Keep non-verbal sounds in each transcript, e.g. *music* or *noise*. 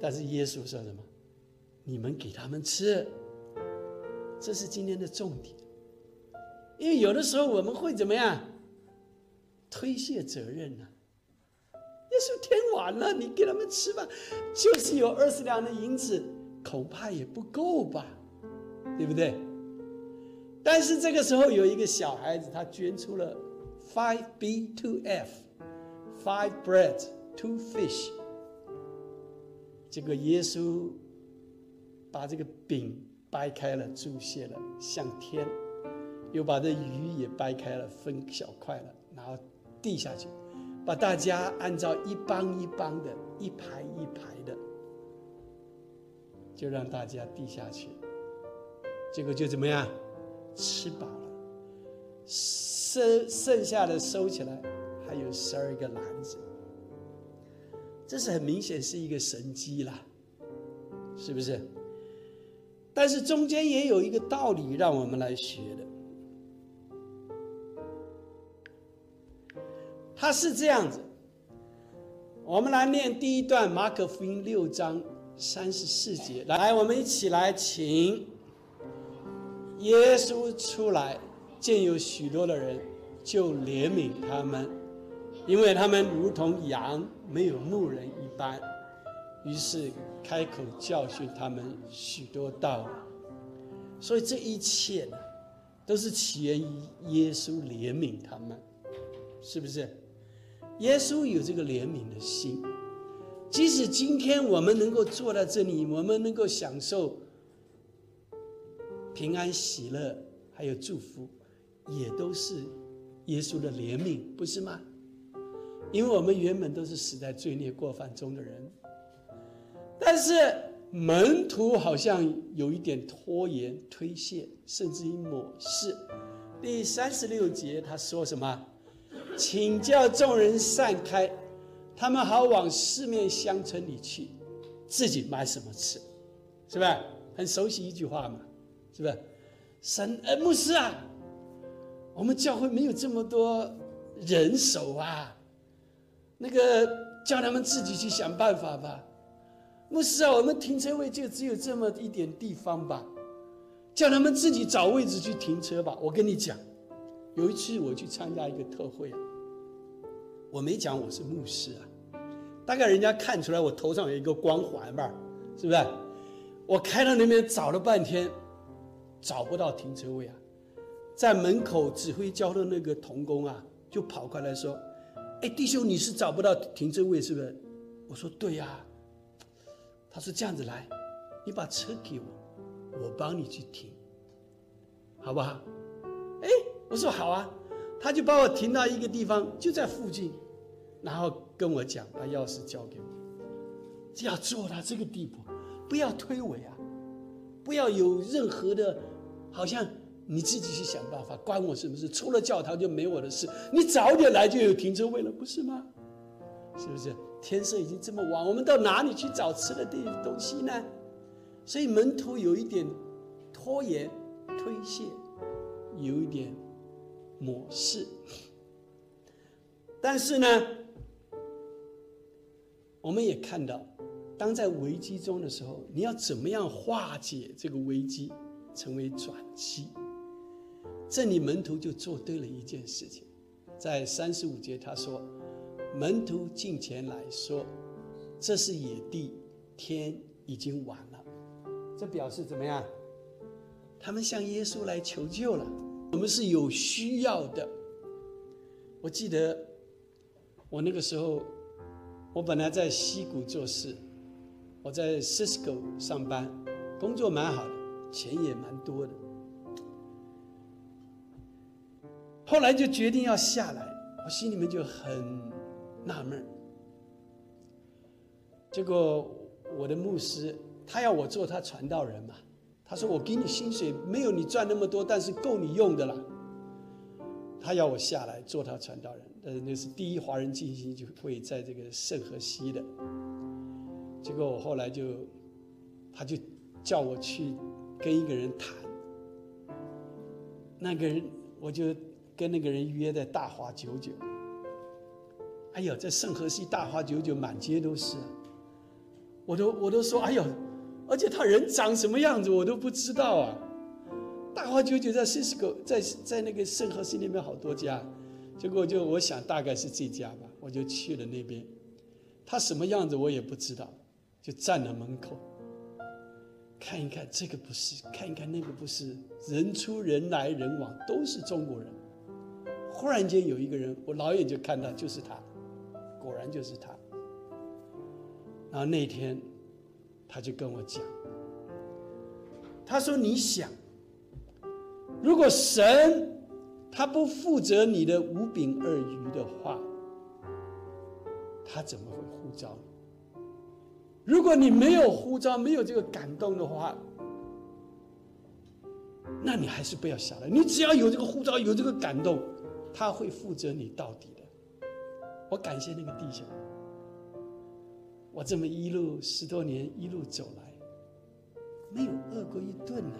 但是耶稣说什么？你们给他们吃，这是今天的重点。因为有的时候我们会怎么样？推卸责任呢？耶稣天晚了，你给他们吃吧，就是有二十两的银子，恐怕也不够吧，对不对？但是这个时候有一个小孩子，他捐出了 five B two F，five bread two fish。这个耶稣把这个饼掰开了，注谢了，向天，又把这鱼也掰开了，分小块了，然后递下去。把大家按照一帮一帮的、一排一排的，就让大家递下去，结果就怎么样？吃饱了，剩剩下的收起来，还有十二个篮子。这是很明显是一个神机啦，是不是？但是中间也有一个道理让我们来学的。他是这样子，我们来念第一段马可福音六章三十四节。来，我们一起来，请耶稣出来，见有许多的人，就怜悯他们，因为他们如同羊没有牧人一般。于是开口教训他们许多道理。所以这一切呢，都是起源于耶稣怜悯他们，是不是？耶稣有这个怜悯的心，即使今天我们能够坐在这里，我们能够享受平安喜乐，还有祝福，也都是耶稣的怜悯，不是吗？因为我们原本都是死在罪孽过犯中的人，但是门徒好像有一点拖延、推卸，甚至于抹视。第三十六节他说什么？请叫众人散开，他们好往四面乡村里去，自己买什么吃，是吧？很熟悉一句话嘛，是不是？神呃，牧师啊，我们教会没有这么多人手啊，那个叫他们自己去想办法吧。牧师啊，我们停车位就只有这么一点地方吧，叫他们自己找位置去停车吧。我跟你讲，有一次我去参加一个特会啊。我没讲我是牧师啊，大概人家看出来我头上有一个光环吧，是不是？我开到那边找了半天，找不到停车位啊，在门口指挥交通那个童工啊，就跑过来说：“哎，弟兄，你是找不到停车位是不是？”我说：“对呀。”他说：“这样子来，你把车给我，我帮你去停，好不好？”哎，我说：“好啊。”他就把我停到一个地方，就在附近，然后跟我讲，把钥匙交给我，要做到这个地步，不要推诿啊，不要有任何的，好像你自己去想办法，关我什么事？出了教堂就没我的事，你早点来就有停车位了，不是吗？是不是？天色已经这么晚，我们到哪里去找吃的地东西呢？所以门徒有一点拖延、推卸，有一点。模式，但是呢，我们也看到，当在危机中的时候，你要怎么样化解这个危机，成为转机？这里门徒就做对了一件事情，在三十五节他说：“门徒进前来说，这是野地，天已经晚了。”这表示怎么样？他们向耶稣来求救了。我们是有需要的。我记得我那个时候，我本来在西谷做事，我在 Cisco 上班，工作蛮好的，钱也蛮多的。后来就决定要下来，我心里面就很纳闷结果我的牧师他要我做他传道人嘛。他说：“我给你薪水没有你赚那么多，但是够你用的了。”他要我下来做他传道人，呃，那是第一华人进行就会在这个圣河西的。结果我后来就，他就叫我去跟一个人谈。那个人我就跟那个人约在大华九九。哎呦，在圣河西大华九九满街都是。我都我都说，哎呦，而且他人长什么样子我都不知道啊。大华九九在 Cisco，在在那个圣何西那边好多家，结果就我想大概是这家吧，我就去了那边。他什么样子我也不知道，就站在门口，看一看这个不是，看一看那个不是，人出人来人往都是中国人。忽然间有一个人，我老远就看到就是他，果然就是他。然后那天他就跟我讲，他说：“你想。”如果神他不负责你的五饼二鱼的话，他怎么会呼召你？如果你没有呼召，没有这个感动的话，那你还是不要下来。你只要有这个呼召，有这个感动，他会负责你到底的。我感谢那个弟兄，我这么一路十多年一路走来，没有饿过一顿呢，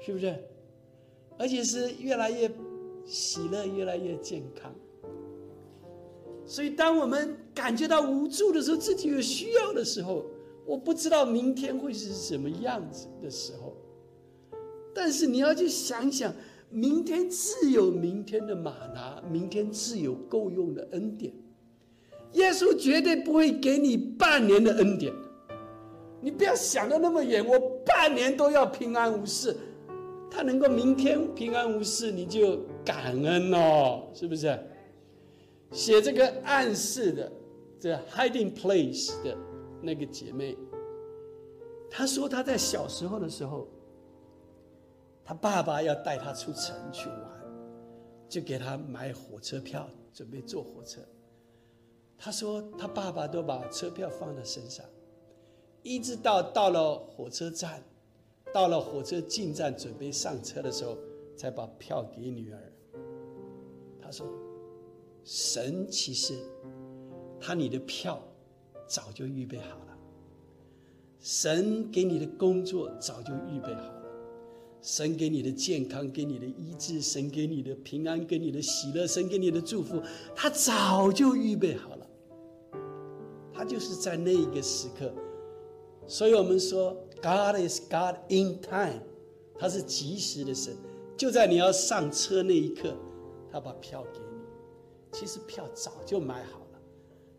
是不是？而且是越来越喜乐，越来越健康。所以，当我们感觉到无助的时候，自己有需要的时候，我不知道明天会是什么样子的时候。但是你要去想想，明天自有明天的马拿，明天自有够用的恩典。耶稣绝对不会给你半年的恩典，你不要想的那么远，我半年都要平安无事。他能够明天平安无事，你就感恩哦，是不是？写这个暗示的，这 hiding place 的那个姐妹，她说她在小时候的时候，他爸爸要带他出城去玩，就给他买火车票，准备坐火车。他说他爸爸都把车票放在身上，一直到到了火车站。到了火车进站准备上车的时候，才把票给女儿。他说：“神其实他你的票早就预备好了，神给你的工作早就预备好，神给你的健康、给你的医治、神给你的平安、给你的喜乐、神给你的祝福，他早就预备好了。他就是在那一个时刻，所以我们说。” God is God in time，他是及时的神，就在你要上车那一刻，他把票给你。其实票早就买好了，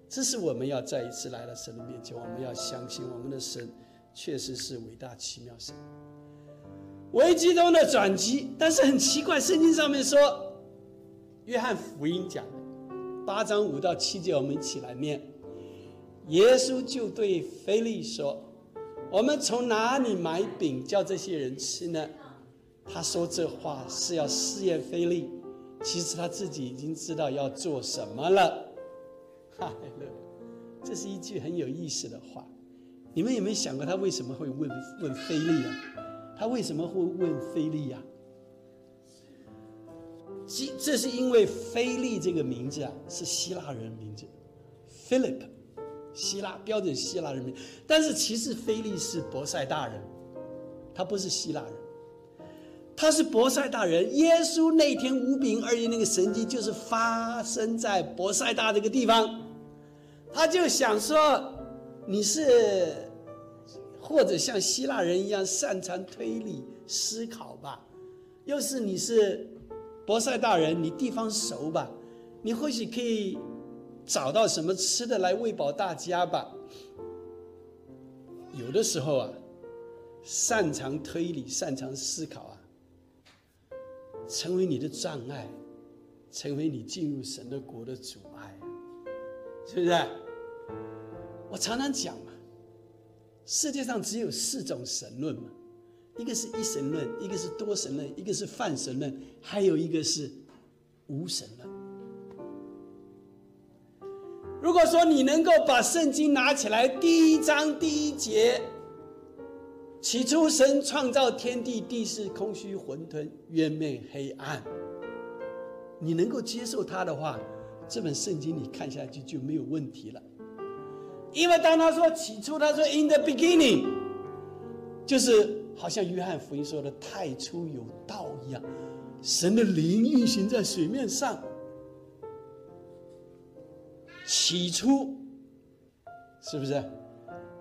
这是我们要再一次来到神的面前，我们要相信我们的神确实是伟大奇妙神。危机中的转机，但是很奇怪，圣经上面说，约翰福音讲的八章五到七节，我们一起来念。耶稣就对腓力说。我们从哪里买饼叫这些人吃呢？他说这话是要试验菲利，其实他自己已经知道要做什么了。哈乐，这是一句很有意思的话。你们有没有想过他为什么会问问菲利啊？他为什么会问菲利呀？这这是因为菲利这个名字啊是希腊人名字，Philip。希腊标准希腊人名，但是其实菲利是博塞大人，他不是希腊人，他是博塞大人。耶稣那天五饼二鱼那个神迹，就是发生在博塞大这个地方。他就想说，你是或者像希腊人一样擅长推理思考吧？又是你是博塞大人，你地方熟吧？你或许可以。找到什么吃的来喂饱大家吧。有的时候啊，擅长推理、擅长思考啊，成为你的障碍，成为你进入神的国的阻碍，是不是？我常常讲嘛，世界上只有四种神论嘛，一个是一神论，一个是多神论，一个是泛神论，还有一个是无神论。如果说你能够把圣经拿起来，第一章第一节，起初神创造天地，地是空虚混沌，渊面黑暗。你能够接受它的话，这本圣经你看下去就没有问题了。因为当他说起初，他说 in the beginning，就是好像约翰福音说的太初有道一样，神的灵运行在水面上。起初，是不是？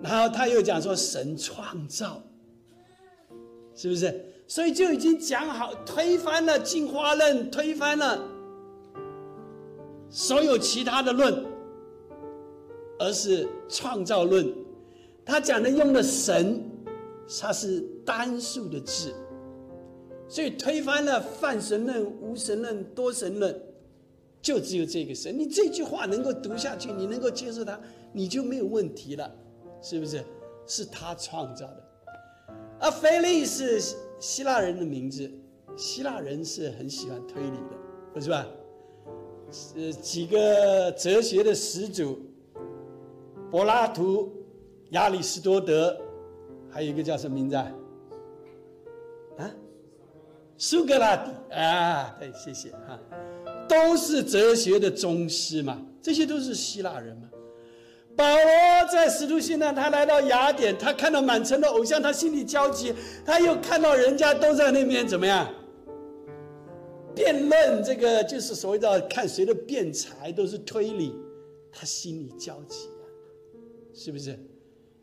然后他又讲说神创造，是不是？所以就已经讲好，推翻了进化论，推翻了所有其他的论，而是创造论。他讲的用的神，它是单数的字，所以推翻了泛神论、无神论、多神论，就只有这个神。你这句话能够读下去，你能够接受它，你就没有问题了。是不是？是他创造的。而菲利是希腊人的名字，希腊人是很喜欢推理的，不是吧？呃，几个哲学的始祖，柏拉图、亚里士多德，还有一个叫什么名字啊？啊？苏格拉底啊？对，谢谢哈，都是哲学的宗师嘛，这些都是希腊人嘛。保罗在使徒行传，他来到雅典，他看到满城的偶像，他心里焦急。他又看到人家都在那边怎么样辩论，这个就是所谓的看谁的辩才，都是推理，他心里焦急，是不是？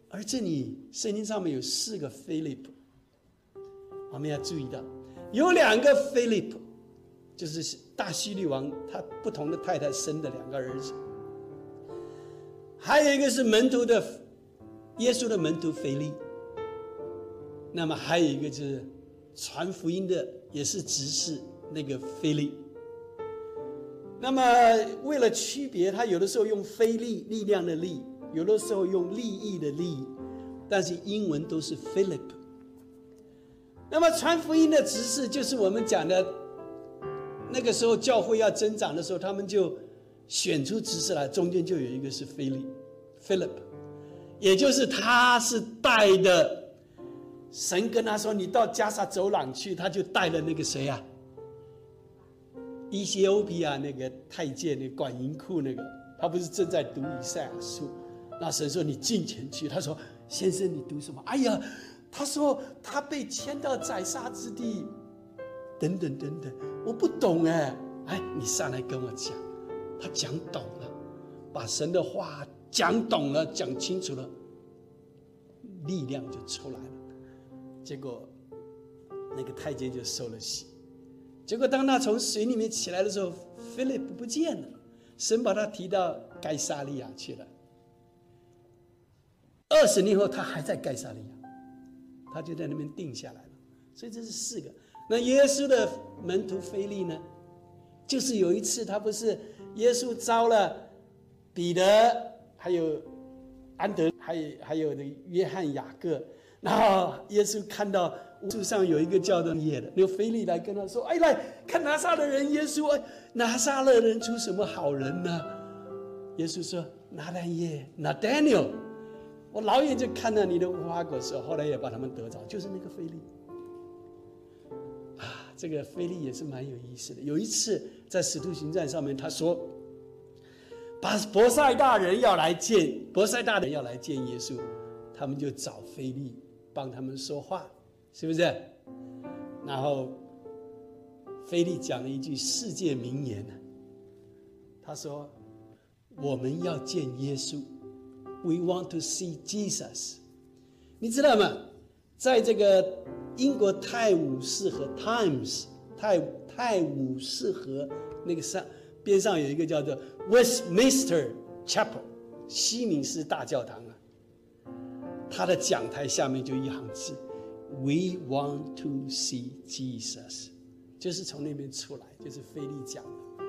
而这里圣经上面有四个 Philip，我们要注意到，有两个 Philip，就是大希律王他不同的太太生的两个儿子。还有一个是门徒的，耶稣的门徒腓力。那么还有一个就是传福音的，也是执事那个腓力。那么为了区别，他有的时候用非力力量的力，有的时候用利益的利益，但是英文都是 Philip。那么传福音的执事就是我们讲的，那个时候教会要增长的时候，他们就。选出执事来，中间就有一个是菲利，Philip，也就是他是带的。神跟他说：“你到加沙走廊去。”他就带了那个谁啊？伊西欧比亚那个太监，那管银库那个，他不是正在读以赛亚书？那神说：“你进前去。”他说：“先生，你读什么？”哎呀，他说他被迁到宰杀之地，等等等等，我不懂哎，哎，你上来跟我讲。他讲懂了，把神的话讲懂了，讲清楚了，力量就出来了。结果那个太监就受了洗。结果当他从水里面起来的时候，菲利普不见了，神把他提到该萨利亚去了。二十年后，他还在盖萨利亚，他就在那边定下来了。所以这是四个。那耶稣的门徒菲利呢？就是有一次他不是。耶稣招了彼得，还有安德，还有还有的约翰、雅各。然后耶稣看到树上有一个叫做耶的，那个腓力来跟他说：“哎，来看拿撒勒人耶稣，哎拿撒勒人出什么好人呢？”耶稣说：“拿但耶，拿 Daniel。我老远就看到你的无花果树，后来也把他们得着，就是那个菲利。啊，这个菲利也是蛮有意思的。有一次。在使徒行传上面，他说：“把博塞大人要来见，博塞大人要来见耶稣，他们就找菲利帮他们说话，是不是？然后菲利讲了一句世界名言呢，他说：‘我们要见耶稣，We want to see Jesus。’你知道吗？在这个英国泰晤士和 Times 泰。泰晤士河那个上边上有一个叫做 Westminster Chapel，西敏寺大教堂啊。他的讲台下面就一行字：“We want to see Jesus。”就是从那边出来，就是菲利讲的。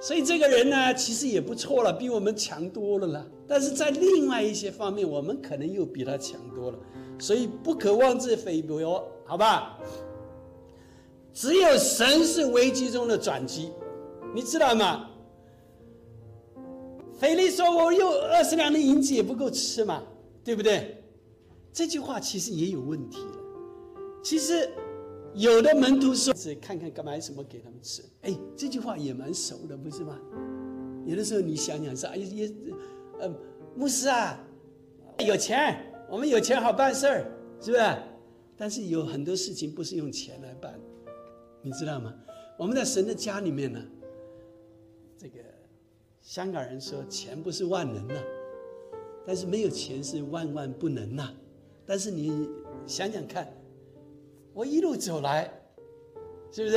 所以这个人呢，其实也不错了，比我们强多了啦。但是在另外一些方面，我们可能又比他强多了。所以不可妄自菲薄，好吧？只有神是危机中的转机，你知道吗？腓力说：“我有二十两的银子也不够吃嘛，对不对？”这句话其实也有问题了。其实有的门徒说：“只看看干买什么给他们吃。”哎，这句话也蛮熟的，不是吗？有的时候你想想是哎也，呃，牧师啊，有钱，我们有钱好办事儿，是不是？但是有很多事情不是用钱来办。你知道吗？我们在神的家里面呢，这个香港人说钱不是万能的，但是没有钱是万万不能呐。但是你想想看，我一路走来，是不是？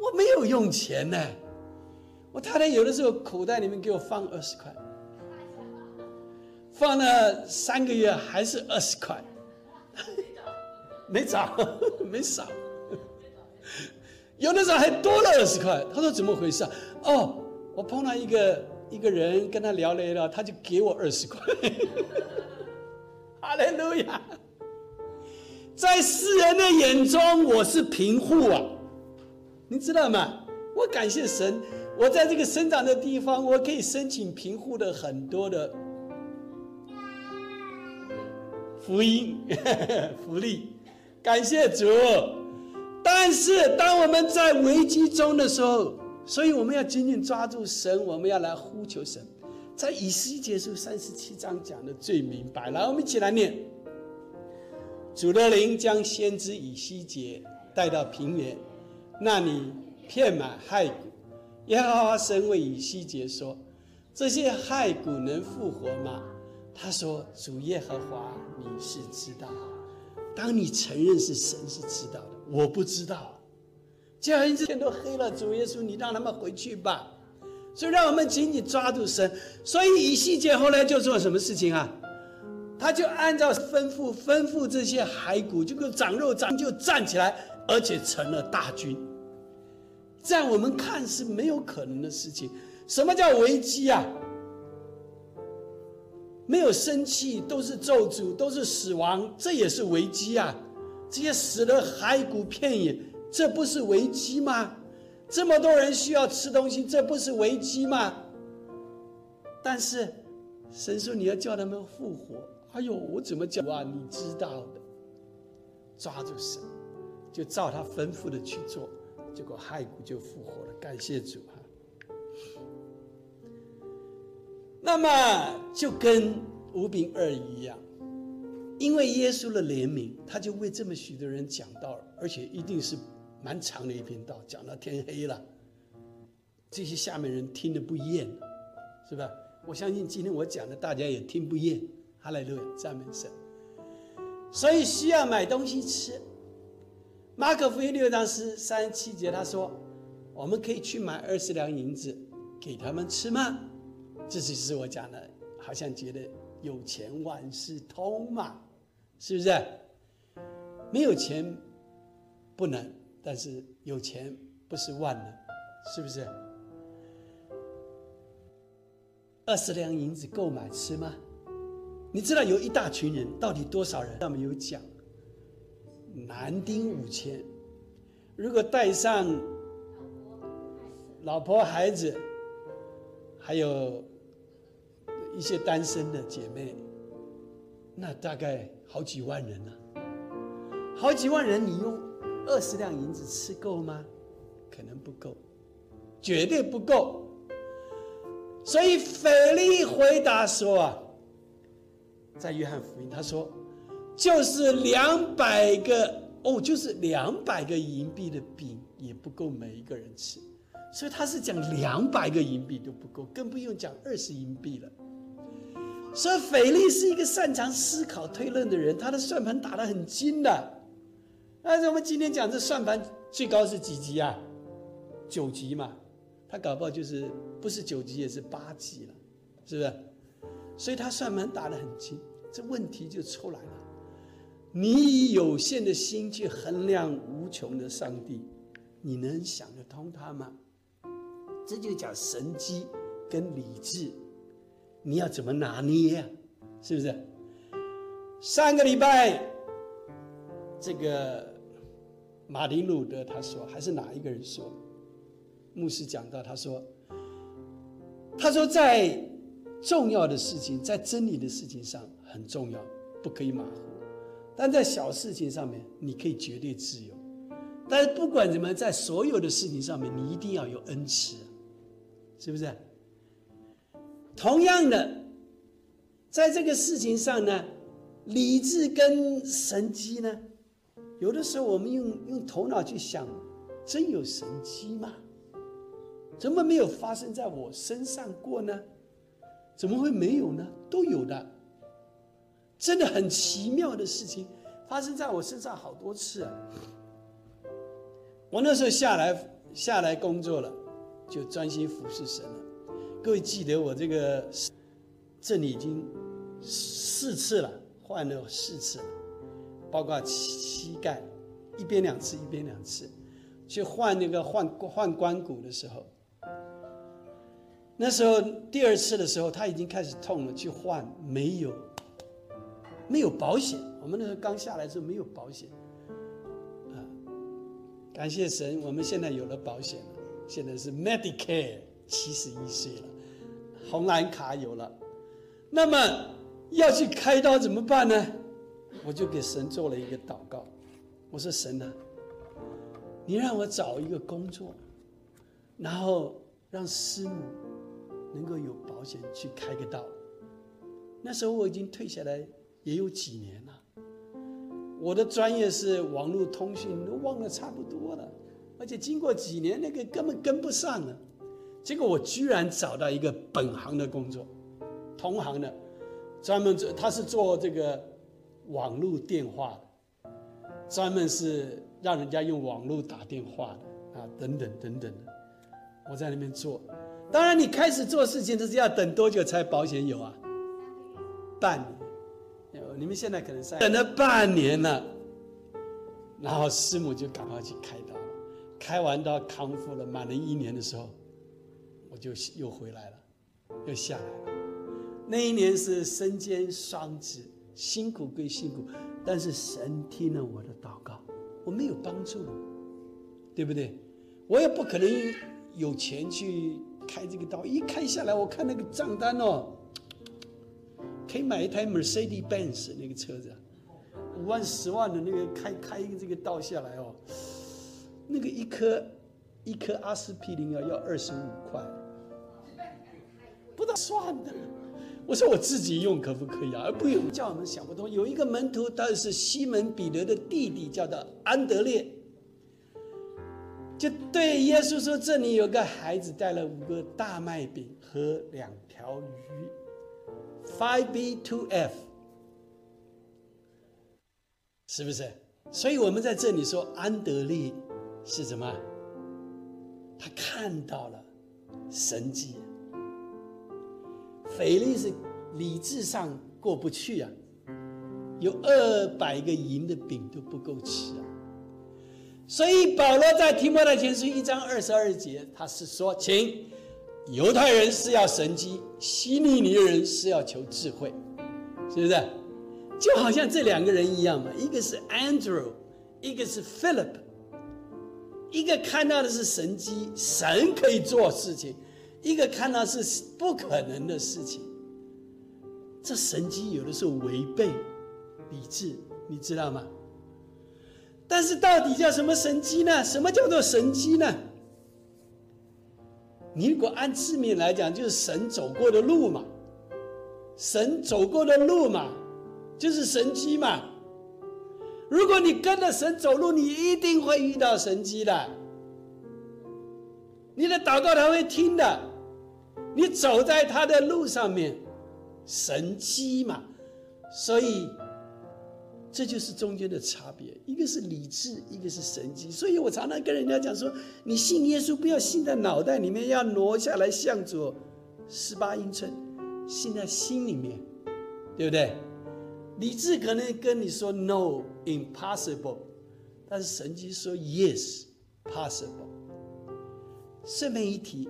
我没有用钱呢。我太太有的时候口袋里面给我放二十块，放了三个月还是二十块，没涨，没少。有的时候还多了二十块。他说怎么回事啊？哦，我碰到一个一个人，跟他聊了一聊，他就给我二十块。*laughs* 哈利路亚！在世人的眼中，我是贫户啊，你知道吗？我感谢神。我在这个生长的地方，我可以申请贫户的很多的福音 *laughs* 福利，感谢主。但是当我们在危机中的时候，所以我们要紧紧抓住神，我们要来呼求神。在以西结书三十七章讲的最明白，来，我们一起来念：主的灵将先知以西结带到平原，那里遍满骸骨。耶和华神为以西结说：“这些骸骨能复活吗？”他说：“主耶和华，你是知道。当你承认是神是知道的，我不知道。既然这天都黑了，主耶稣，你让他们回去吧。所以让我们紧紧抓住神。所以以西结后来就做什么事情啊？他就按照吩咐，吩咐这些骸骨，就跟长肉长就站起来，而且成了大军。”在我们看是没有可能的事情。什么叫危机啊？没有生气都是咒诅，都是死亡，这也是危机啊！这些死的骸骨片野，这不是危机吗？这么多人需要吃东西，这不是危机吗？但是神说你要叫他们复活。哎呦，我怎么讲啊？你知道的，抓住神，就照他吩咐的去做。结果骸骨就复活了，感谢主哈。那么就跟五饼二一样，因为耶稣的怜悯，他就为这么许多人讲道，而且一定是蛮长的一篇道，讲到天黑了，这些下面人听得不厌，是吧？我相信今天我讲的大家也听不厌，哈利路亚，赞美神。所以需要买东西吃。马可福音六章十三十七节，他说：“我们可以去买二十两银子给他们吃吗？”这就是我讲的，好像觉得有钱万事通嘛，是不是？没有钱不能，但是有钱不是万能，是不是？二十两银子够买吃吗？你知道有一大群人，到底多少人？上面有讲。男丁五千，如果带上老婆孩子，还有一些单身的姐妹，那大概好几万人呢。好几万人，你用二十两银子吃够吗？可能不够，绝对不够。所以腓力回答说啊，在约翰福音他说。就是两百个哦，就是两百个银币的饼也不够每一个人吃，所以他是讲两百个银币都不够，更不用讲二十银币了。所以腓力是一个擅长思考推论的人，他的算盘打得很精的。但是我们今天讲这算盘最高是几级啊？九级嘛，他搞不好就是不是九级也是八级了，是不是？所以他算盘打得很精，这问题就出来了。你以有限的心去衡量无穷的上帝，你能想得通他吗？这就讲神机跟理智，你要怎么拿捏呀？是不是？上个礼拜，这个马丁路德他说，还是哪一个人说？牧师讲到，他说，他说在重要的事情，在真理的事情上很重要，不可以马虎。但在小事情上面，你可以绝对自由；但是不管怎么，在所有的事情上面，你一定要有恩慈，是不是？同样的，在这个事情上呢，理智跟神机呢，有的时候我们用用头脑去想，真有神机吗？怎么没有发生在我身上过呢？怎么会没有呢？都有的，真的很奇妙的事情发生在我身上好多次啊！我那时候下来下来工作了，就专心服侍神了。各位记得我这个这里已经四次了，换了四次了，包括膝盖一边两次，一边两次，去换那个换换关骨的时候。那时候第二次的时候，他已经开始痛了，去换没有，没有保险。我们那时候刚下来的时候没有保险，啊，感谢神，我们现在有了保险了。现在是 Medicare，七十一岁了，红蓝卡有了。那么要去开刀怎么办呢？我就给神做了一个祷告，我说神啊，你让我找一个工作，然后让师母。能够有保险去开个刀，那时候我已经退下来也有几年了。我的专业是网络通讯，都忘了差不多了，而且经过几年，那个根本跟不上了。结果我居然找到一个本行的工作，同行的，专门做他是做这个网络电话的，专门是让人家用网络打电话的啊，等等等等的，我在那边做。当然，你开始做事情，这是要等多久才保险有啊？半年。你们现在可能等了半年了，然后师母就赶快去开刀了。开完刀康复了，满了一年的时候，我就又回来了，又下来了。那一年是身兼双职，辛苦归辛苦，但是神听了我的祷告，我没有帮助，对不对？我也不可能有钱去。开这个刀一开下来，我看那个账单哦，可以买一台 Mercedes Benz 那个车子，五万十万的那个开开一个这个刀下来哦，那个一颗一颗阿司匹林啊要二十五块，不知道算的。我说我自己用可不可以啊？而不用叫我们想不通。有一个门徒，他是西门彼得的弟弟，叫做安德烈。就对耶稣说：“这里有个孩子带了五个大麦饼和两条鱼，five b two f，是不是？所以我们在这里说安德利是什么？他看到了神迹。腓力是理智上过不去啊，有二百个银的饼都不够吃啊。”所以保罗在提摩太前书一章二十二节，他是说：“请犹太人是要神机，希利尼人是要求智慧，是不是？就好像这两个人一样嘛，一个是 Andrew，一个是 Philip，一个看到的是神机，神可以做事情；一个看到是不可能的事情。这神机有的时候违背理智，你知道吗？”但是到底叫什么神机呢？什么叫做神机呢？你如果按字面来讲，就是神走过的路嘛，神走过的路嘛，就是神机嘛。如果你跟着神走路，你一定会遇到神机的。你的祷告他会听的，你走在他的路上面，神机嘛，所以。这就是中间的差别，一个是理智，一个是神机。所以我常常跟人家讲说：你信耶稣，不要信在脑袋里面，要挪下来向左十八英寸，信在心里面，对不对？理智可能跟你说 “no impossible”，但是神机说 “yes possible”。顺便一提，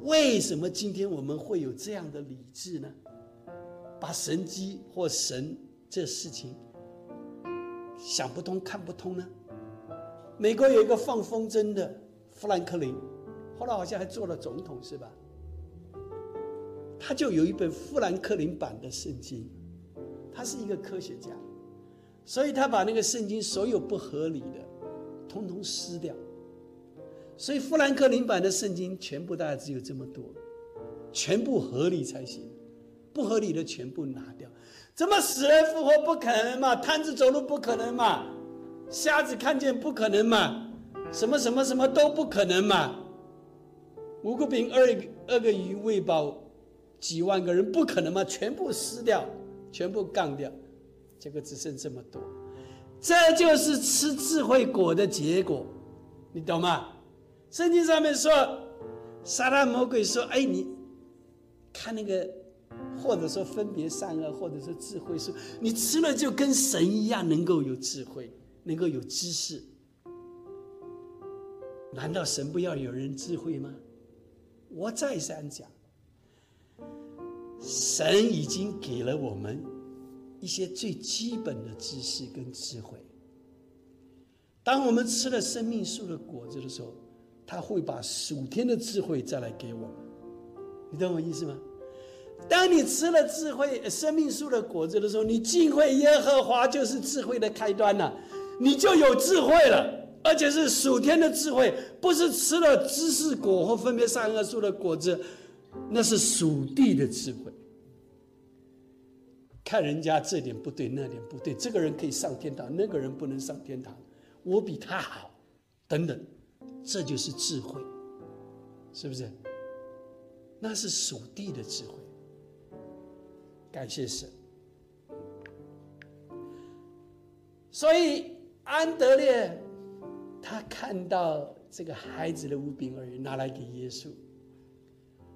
为什么今天我们会有这样的理智呢？把神机或神这事情。想不通、看不通呢？美国有一个放风筝的富兰克林，后来好像还做了总统，是吧？他就有一本富兰克林版的圣经，他是一个科学家，所以他把那个圣经所有不合理的，通通撕掉。所以富兰克林版的圣经全部大概只有这么多，全部合理才行，不合理的全部拿掉。怎么死人复活不可能嘛？瘫子走路不可能嘛？瞎子看见不可能嘛？什么什么什么都不可能嘛？五个饼二二个鱼喂饱几万个人，不可能嘛，全部撕掉，全部干掉，结果只剩这么多。这就是吃智慧果的结果，你懂吗？圣经上面说，撒旦魔鬼说：“哎，你看那个，或者说分别善恶，或者说智慧树，你吃了就跟神一样，能够有智慧，能够有知识。难道神不要有人智慧吗？我再三讲，神已经给了我们。”一些最基本的知识跟智慧。当我们吃了生命树的果子的时候，他会把属天的智慧再来给我们。你懂我意思吗？当你吃了智慧生命树的果子的时候，你敬畏耶和华就是智慧的开端了，你就有智慧了，而且是属天的智慧，不是吃了知识果或分别善恶树的果子，那是属地的智慧。看人家这点不对，那点不对，这个人可以上天堂，那个人不能上天堂，我比他好，等等，这就是智慧，是不是？那是属地的智慧。感谢神。所以安德烈他看到这个孩子的无饼而已，拿来给耶稣，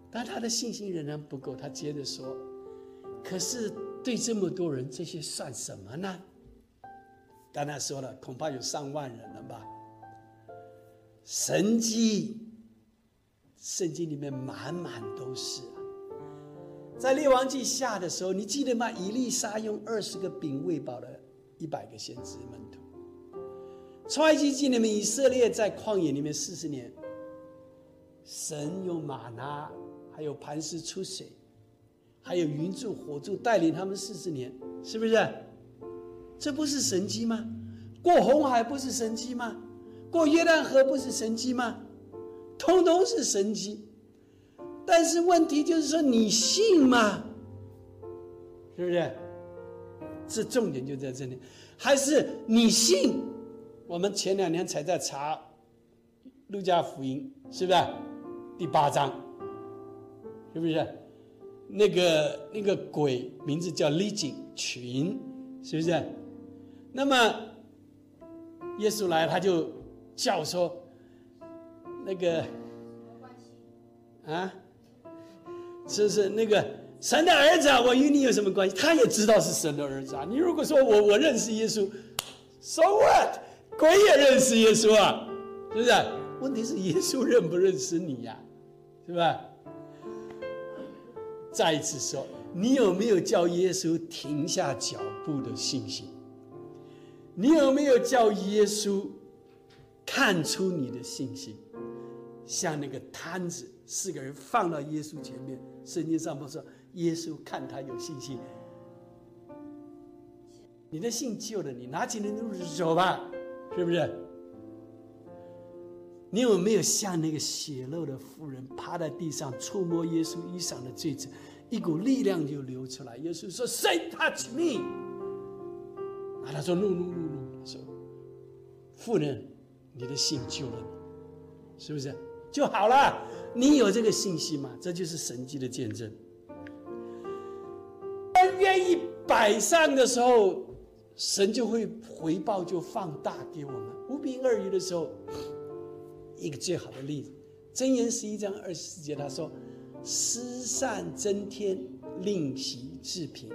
但他的信心仍然不够，他接着说：“可是。”对这么多人，这些算什么呢？刚才说了，恐怕有上万人了吧？神迹，圣经里面满满都是啊。在列王记下的时候，你记得吗？以利沙用二十个饼喂饱了一百个先知门徒。创埃及记里面，以色列在旷野里面四十年，神用马拿，还有磐石出水。还有云柱火柱带领他们四十年，是不是？这不是神迹吗？过红海不是神迹吗？过约旦河不是神迹吗？通通是神迹。但是问题就是说，你信吗？是不是？这重点就在这里。还是你信？我们前两年才在查《路加福音》，是不是？第八章，是不是？那个那个鬼名字叫李景群，是不是？那么耶稣来，他就叫说：“那个啊，是是那个神的儿子啊，我与你有什么关系？”他也知道是神的儿子啊。你如果说我我认识耶稣，So what？鬼也认识耶稣啊，是不是？问题是耶稣认不认识你呀？是吧？再一次说，你有没有叫耶稣停下脚步的信心？你有没有叫耶稣看出你的信心？像那个摊子，四个人放到耶稣前面，圣经上不说耶稣看他有信心，你的信救了你，拿起你的路走吧，是不是？你有没有像那个血肉的妇人趴在地上触摸耶稣衣裳的坠子，一股力量就流出来？耶稣说：“Say touch me。”啊，他说：“No no no no。”说：“妇人，你的信救了你，是不是就好了？你有这个信心吗？这就是神迹的见证。当愿意摆上的时候，神就会回报，就放大给我们。无凭二语的时候。一个最好的例子，《箴言》十一章二十四节，他说：“施善增添，令喜至贫。”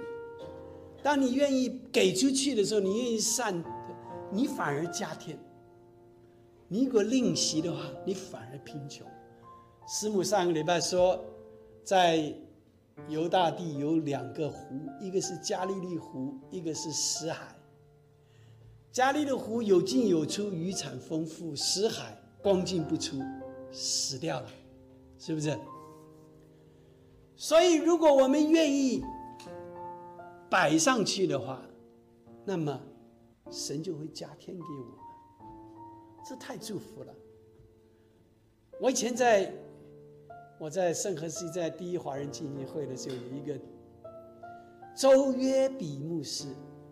当你愿意给出去的时候，你愿意善，你反而加添；你如果吝惜的话，你反而贫穷。师母上个礼拜说，在犹大地有两个湖，一个是加利利湖，一个是死海。加利利湖有进有出，渔产丰富；死海。光进不出，死掉了，是不是？所以，如果我们愿意摆上去的话，那么神就会加添给我，这太祝福了。我以前在我在圣何西在第一华人基金会的时候，有一个周约比牧师，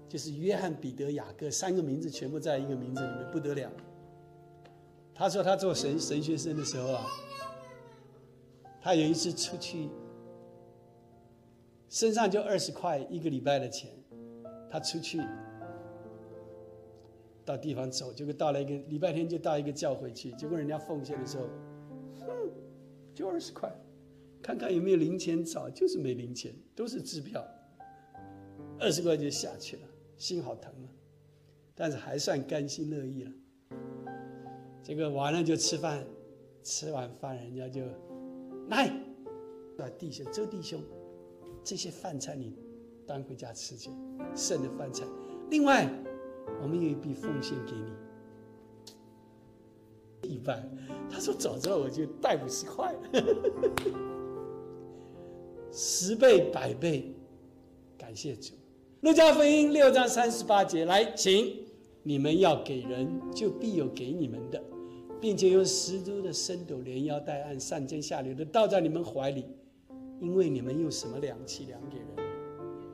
就是约翰彼得雅各三个名字全部在一个名字里面，不得了。他说他做神神学生的时候啊，他有一次出去身上就二十块一个礼拜的钱，他出去到地方走，结果到了一个礼拜天就到一个教会去，结果人家奉献的时候，哼，就二十块，看看有没有零钱找，就是没零钱，都是支票，二十块就下去了，心好疼啊，但是还算甘心乐意了。这个完了就吃饭，吃完饭人家就来，啊弟兄周弟兄，这些饭菜你端回家吃去，剩的饭菜，另外我们有一笔奉献给你，一半。他说早知道我就带五十块，十倍百倍，感谢主。路加福音六章三十八节，来，请你们要给人，就必有给你们的。并且用十足的深斗连腰带按上尖下流的倒在你们怀里，因为你们用什么量器量给人，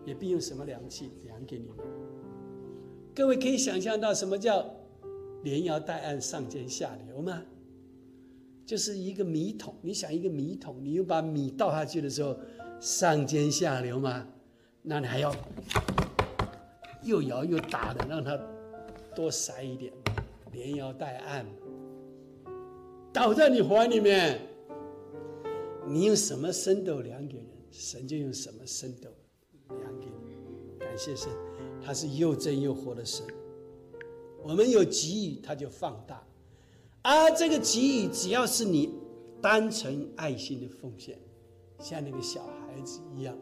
也必用什么量器量给你们。各位可以想象到什么叫连摇带按上尖下流吗？就是一个米桶，你想一个米桶，你又把米倒下去的时候，上尖下流吗？那你还要又摇又打的，让它多塞一点，连摇带按。倒在你怀里面，你用什么深斗量给人，神就用什么深斗量给你。感谢神，他是又真又活的神。我们有给予，他就放大，而这个给予，只要是你单纯爱心的奉献，像那个小孩子一样。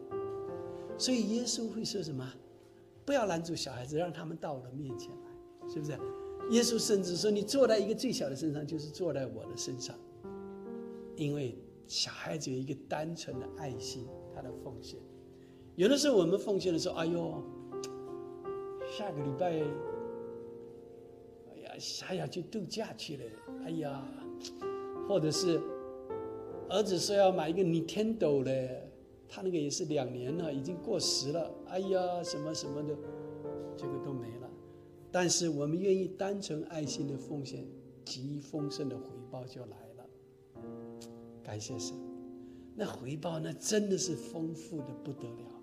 所以耶稣会说什么？不要拦住小孩子，让他们到我的面前来，是不是？耶稣甚至说：“你坐在一个最小的身上，就是坐在我的身上，因为小孩子有一个单纯的爱心，他的奉献。有的时候我们奉献的时候，哎呦，下个礼拜，哎呀，还要去度假去了，哎呀，或者是儿子说要买一个 Nintendo 嘞，他那个也是两年了，已经过时了，哎呀，什么什么的，这个都没了。”但是我们愿意单纯爱心的奉献，极丰盛的回报就来了。感谢神，那回报那真的是丰富的不得了，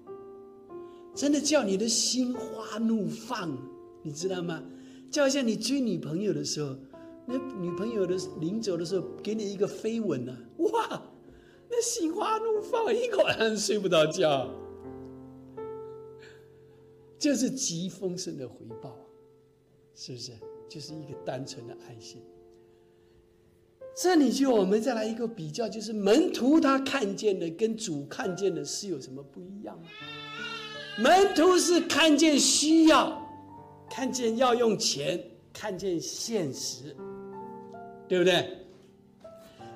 真的叫你的心花怒放，你知道吗？就好像你追女朋友的时候，那女朋友的临走的时候给你一个飞吻呢，哇，那心花怒放，一晚上睡不着觉，这是极丰盛的回报。是不是就是一个单纯的爱心？这里就我们再来一个比较，就是门徒他看见的跟主看见的是有什么不一样吗？门徒是看见需要，看见要用钱，看见现实，对不对？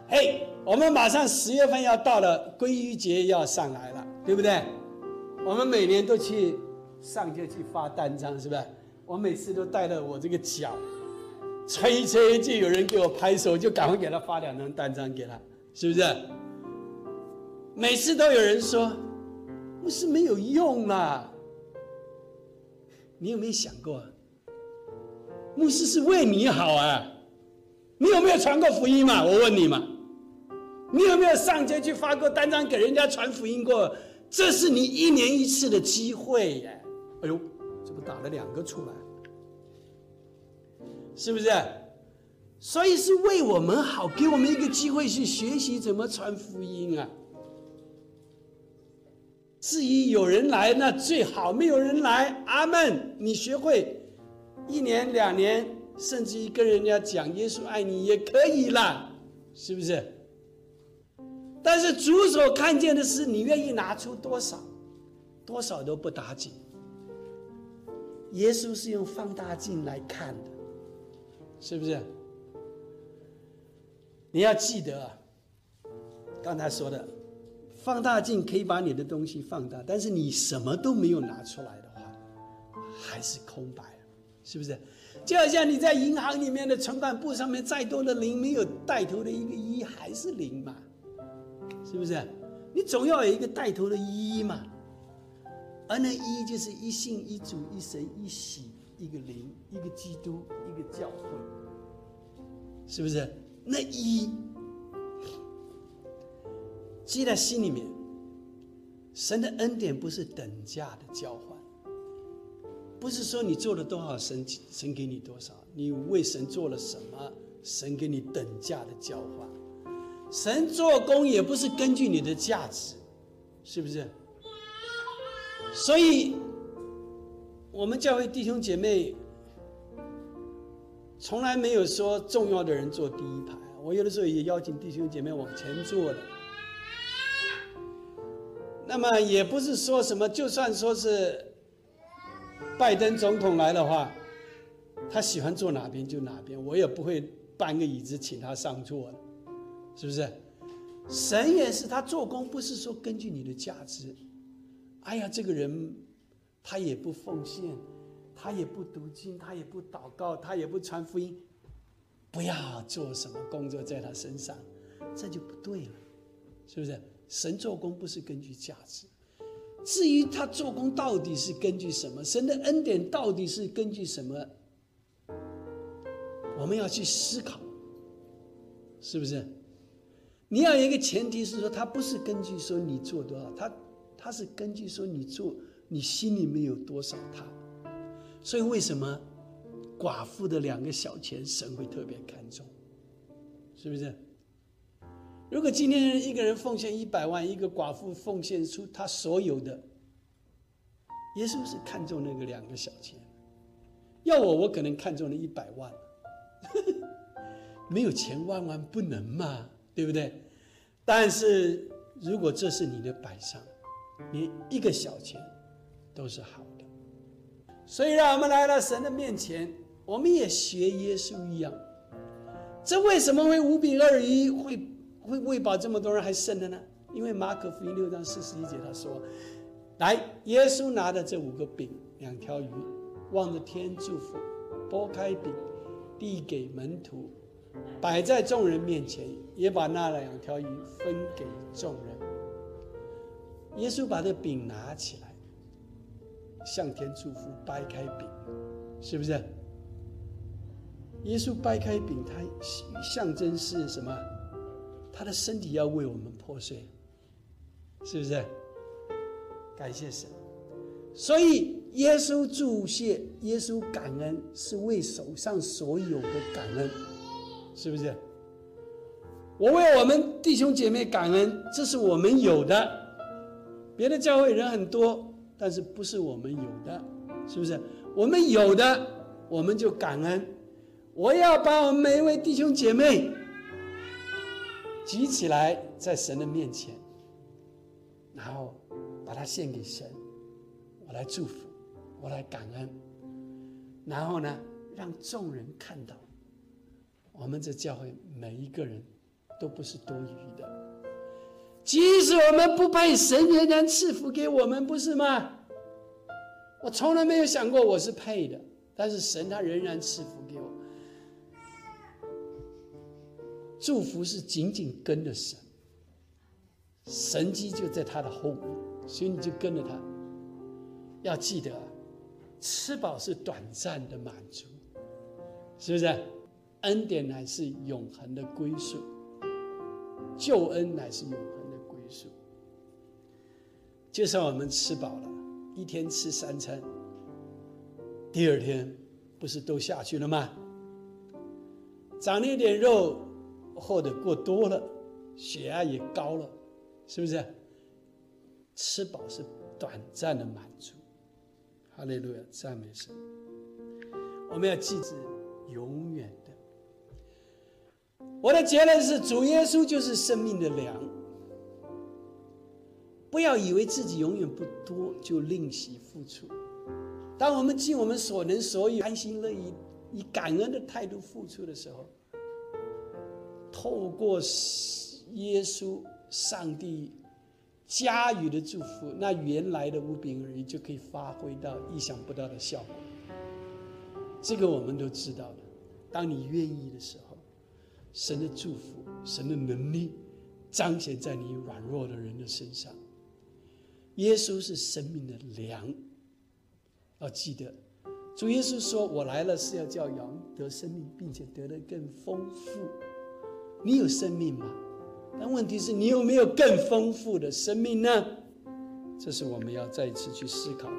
嘿，我们马上十月份要到了，归于节要上来了，对不对？我们每年都去上街去发单张，是不是？我每次都带着我这个脚，吹一吹就有人给我拍手，就赶快给他发两张单张给他，是不是？每次都有人说，牧师没有用啊。你有没有想过，牧师是为你好啊？你有没有传过福音嘛？我问你嘛，你有没有上街去发过单张给人家传福音过？这是你一年一次的机会耶！哎呦。怎么打了两个出来，是不是？所以是为我们好，给我们一个机会去学习怎么传福音啊。至于有人来，那最好；没有人来，阿门。你学会一年、两年，甚至于跟人家讲耶稣爱你也可以啦，是不是？但是主所看见的是你愿意拿出多少，多少都不打紧。耶稣是用放大镜来看的，是不是？你要记得啊，刚才说的，放大镜可以把你的东西放大，但是你什么都没有拿出来的话，还是空白，是不是？就好像你在银行里面的存款簿上面再多的零，没有带头的一个一，还是零嘛，是不是？你总要有一个带头的一嘛。而那一就是一信一主一神一喜一个灵一个基督一个教会，是不是？那一记在心里面，神的恩典不是等价的交换，不是说你做了多少，神神给你多少，你为神做了什么，神给你等价的交换。神做工也不是根据你的价值，是不是？所以，我们教会弟兄姐妹从来没有说重要的人坐第一排。我有的时候也邀请弟兄姐妹往前坐的。那么也不是说什么，就算说是拜登总统来的话，他喜欢坐哪边就哪边，我也不会搬个椅子请他上座，是不是？神也是，他做工不是说根据你的价值。哎呀，这个人他也不奉献，他也不读经，他也不祷告，他也不传福音，不要做什么工作在他身上，这就不对了，是不是？神做工不是根据价值，至于他做工到底是根据什么，神的恩典到底是根据什么，我们要去思考，是不是？你要有一个前提是说，他不是根据说你做多少，他他是根据说你做你心里面有多少他，所以为什么寡妇的两个小钱神会特别看重，是不是？如果今天一个人奉献一百万，一个寡妇奉献出他所有的，耶稣是看中那个两个小钱。要我，我可能看中了一百万。*laughs* 没有钱万万不能嘛，对不对？但是如果这是你的摆上，连一个小钱都是好的。所以让我们来到神的面前，我们也学耶稣一样。这为什么会五比二一会？会喂饱这么多人还剩的呢？因为马可福音六章四十一节他说：“来，耶稣拿着这五个饼两条鱼，望着天祝福，拨开饼，递给门徒，摆在众人面前，也把那两条鱼分给众人。耶稣把这饼拿起来，向天祝福，掰开饼，是不是？耶稣掰开饼，它象征是什么？”他的身体要为我们破碎，是不是？感谢神。所以耶稣祝谢，耶稣感恩，是为手上所有的感恩，是不是？我为我们弟兄姐妹感恩，这是我们有的。别的教会人很多，但是不是我们有的，是不是？我们有的，我们就感恩。我要把我们每一位弟兄姐妹。举起来，在神的面前，然后把它献给神，我来祝福，我来感恩，然后呢，让众人看到，我们这教会每一个人都不是多余的，即使我们不配，神仍然赐福给我们，不是吗？我从来没有想过我是配的，但是神他仍然赐福给我。祝福是紧紧跟着神，神机就在他的后面，所以你就跟着他。要记得，吃饱是短暂的满足，是不是？恩典乃是永恒的归宿，救恩乃是永恒的归宿。就算我们吃饱了，一天吃三餐，第二天不是都下去了吗？长了一点肉。或者过多了，血压也高了，是不是？吃饱是短暂的满足。哈利路亚，赞美神。我们要记住，永远的。我的结论是，主耶稣就是生命的粮。不要以为自己永远不多，就吝惜付出。当我们尽我们所能所以，甘心乐意，以感恩的态度付出的时候。透过耶稣、上帝加予的祝福，那原来的无饼而已就可以发挥到意想不到的效果。这个我们都知道的。当你愿意的时候，神的祝福、神的能力彰显在你软弱的人的身上。耶稣是生命的粮，要记得，主耶稣说：“我来了是要叫羊得生命，并且得的更丰富。”你有生命吗？但问题是你有没有更丰富的生命呢？这是我们要再一次去思考的。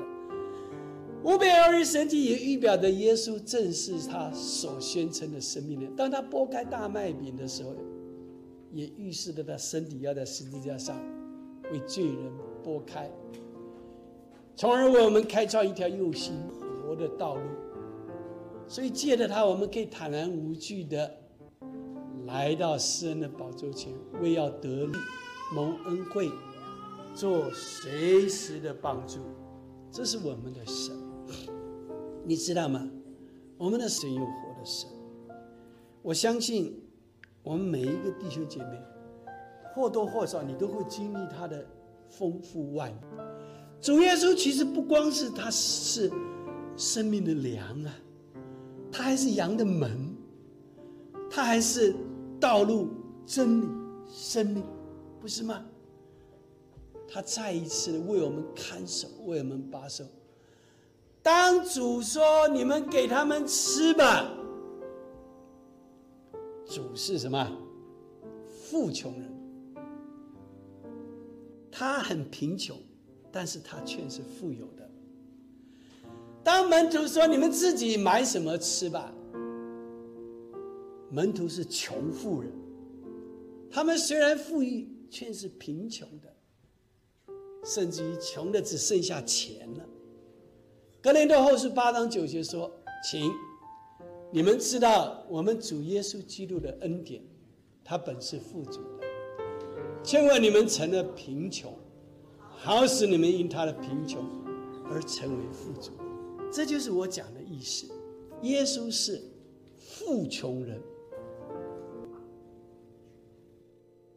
五饼二鱼神迹也预表着耶稣正是他所宣称的生命的。当他拨开大麦饼的时候，也预示着他身体要在十字架上为罪人拨开，从而为我们开创一条又新活的道路。所以借着他，我们可以坦然无惧的来到施恩的宝座前，为要得力、蒙恩惠、做随时的帮助。这是我们的神，你知道吗？我们的神有活的神。我相信，我们每一个弟兄姐妹，或多或少你都会经历他的丰富万有。主耶稣其实不光是他是生命的粮啊。他还是羊的门，他还是道路、真理、生命，不是吗？他再一次的为我们看守，为我们把守。当主说：“你们给他们吃吧。”主是什么？富穷人，他很贫穷，但是他却是富有的。当门徒说：“你们自己买什么吃吧。”门徒是穷富人，他们虽然富裕，却是贫穷的，甚至于穷的只剩下钱了。格林多后书八章九节说：“请你们知道，我们主耶稣基督的恩典，他本是富足的，千万你们成了贫穷，好使你们因他的贫穷而成为富足。”这就是我讲的意思。耶稣是富穷人，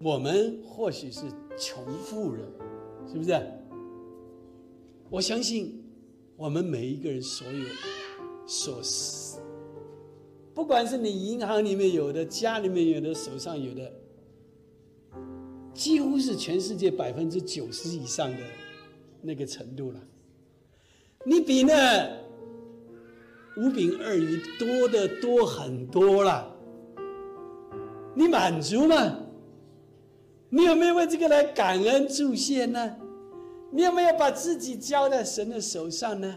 我们或许是穷富人，是不是？我相信我们每一个人所有所思，不管是你银行里面有的、家里面有的、手上有的，几乎是全世界百分之九十以上的那个程度了。你比那。五饼二鱼多的多很多了，你满足吗？你有没有为这个来感恩祝谢呢？你有没有把自己交在神的手上呢？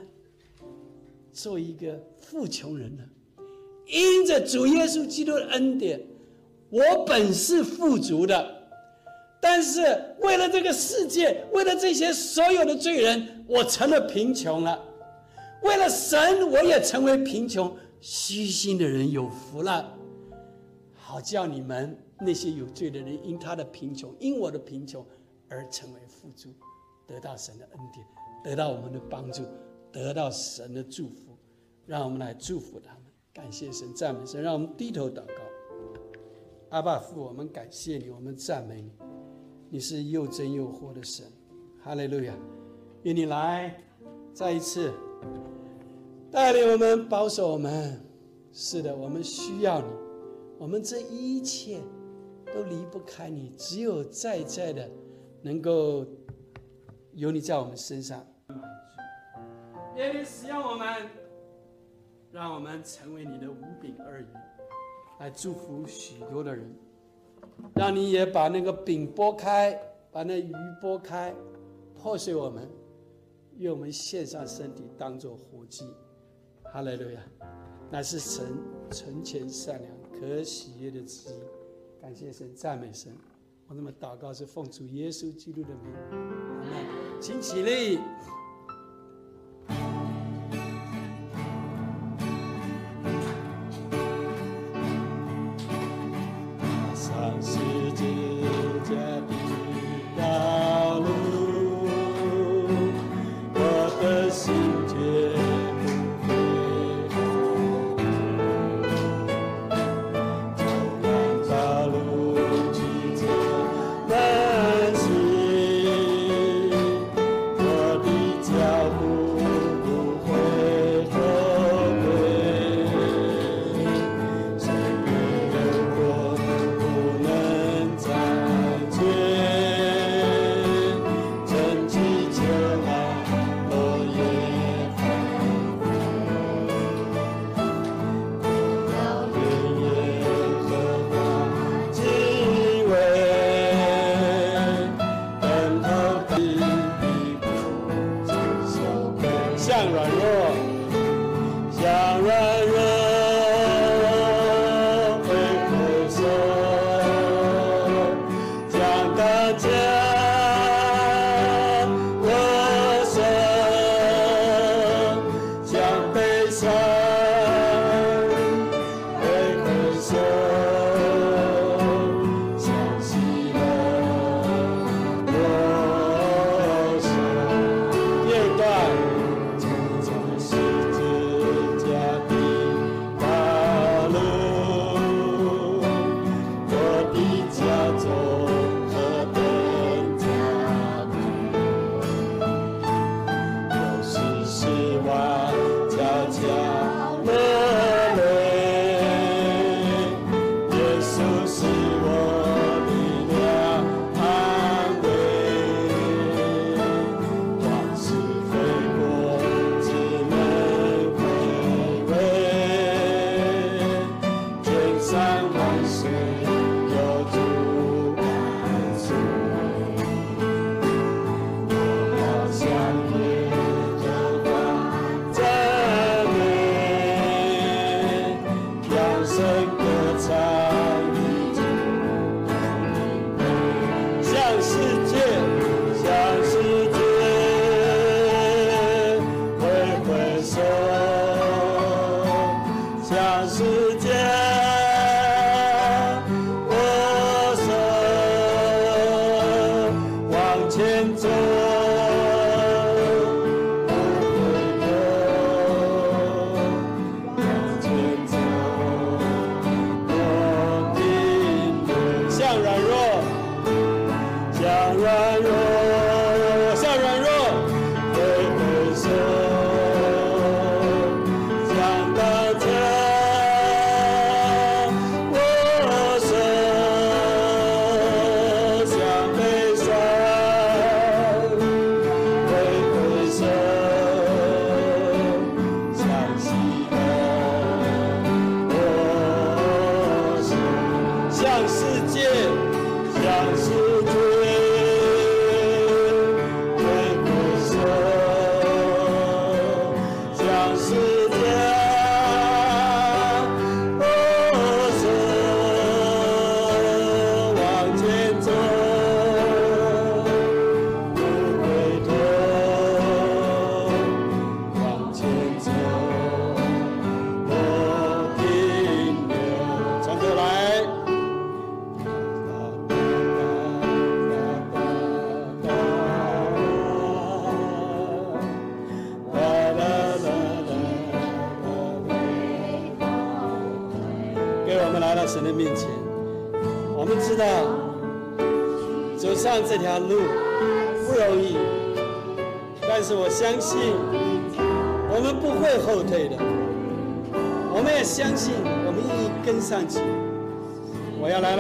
做一个富穷人呢？因着主耶稣基督的恩典，我本是富足的，但是为了这个世界，为了这些所有的罪人，我成了贫穷了。为了神，我也成为贫穷虚心的人，有福了。好叫你们那些有罪的人，因他的贫穷，因我的贫穷而成为富足，得到神的恩典，得到我们的帮助，得到神的祝福。让我们来祝福他们，感谢神，赞美神。让我们低头祷告。阿爸父，我们感谢你，我们赞美你，你是又真又活的神。哈利路亚！愿你来，再一次。带领我们，保守我们，是的，我们需要你，我们这一切都离不开你，只有在在的能够有你在我们身上。愿你使用我们，让我们成为你的五饼二鱼，来祝福许多的人，让你也把那个饼拨开，把那鱼拨开，破碎我们，愿我们献上身体当做活祭。哈利路亚，乃是神纯全善良、可喜悦的旨意。感谢神，赞美神。我那么祷告是奉主耶稣基督的名。请起立。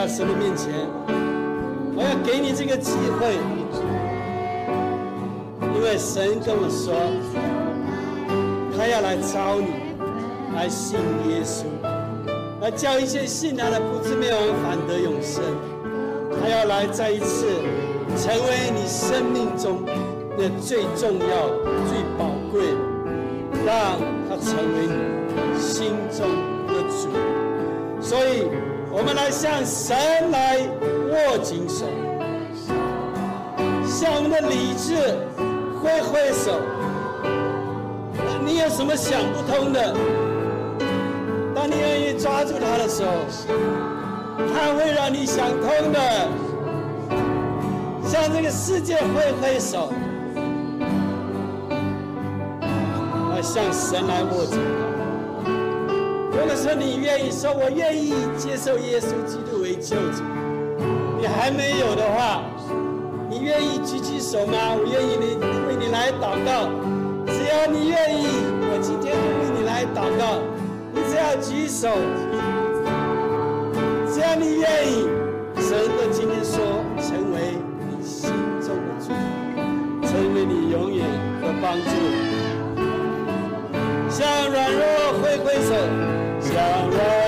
到神的面前，我要给你这个机会，因为神跟我说，他要来招你，来信耶稣，来叫一些信他的不至灭亡，反得永生。他要来再一次。成为你生命中的最重要、最宝贵，让他成为你心中的主。所以，我们来向神来握紧手，向我们的理智挥挥手。你有什么想不通的？当你愿意抓住他的时候，他会让你想通的。向这个世界挥挥手，来向神来握紧如果说你愿意说，我愿意接受耶稣基督为救主，你还没有的话，你愿意举起手吗？我愿意为你来祷告。只要你愿意，我今天就为你来祷告。你只要举手，只要你愿意，神的今天说成为你心中的主。成为你永远的帮助，向软弱挥挥手，向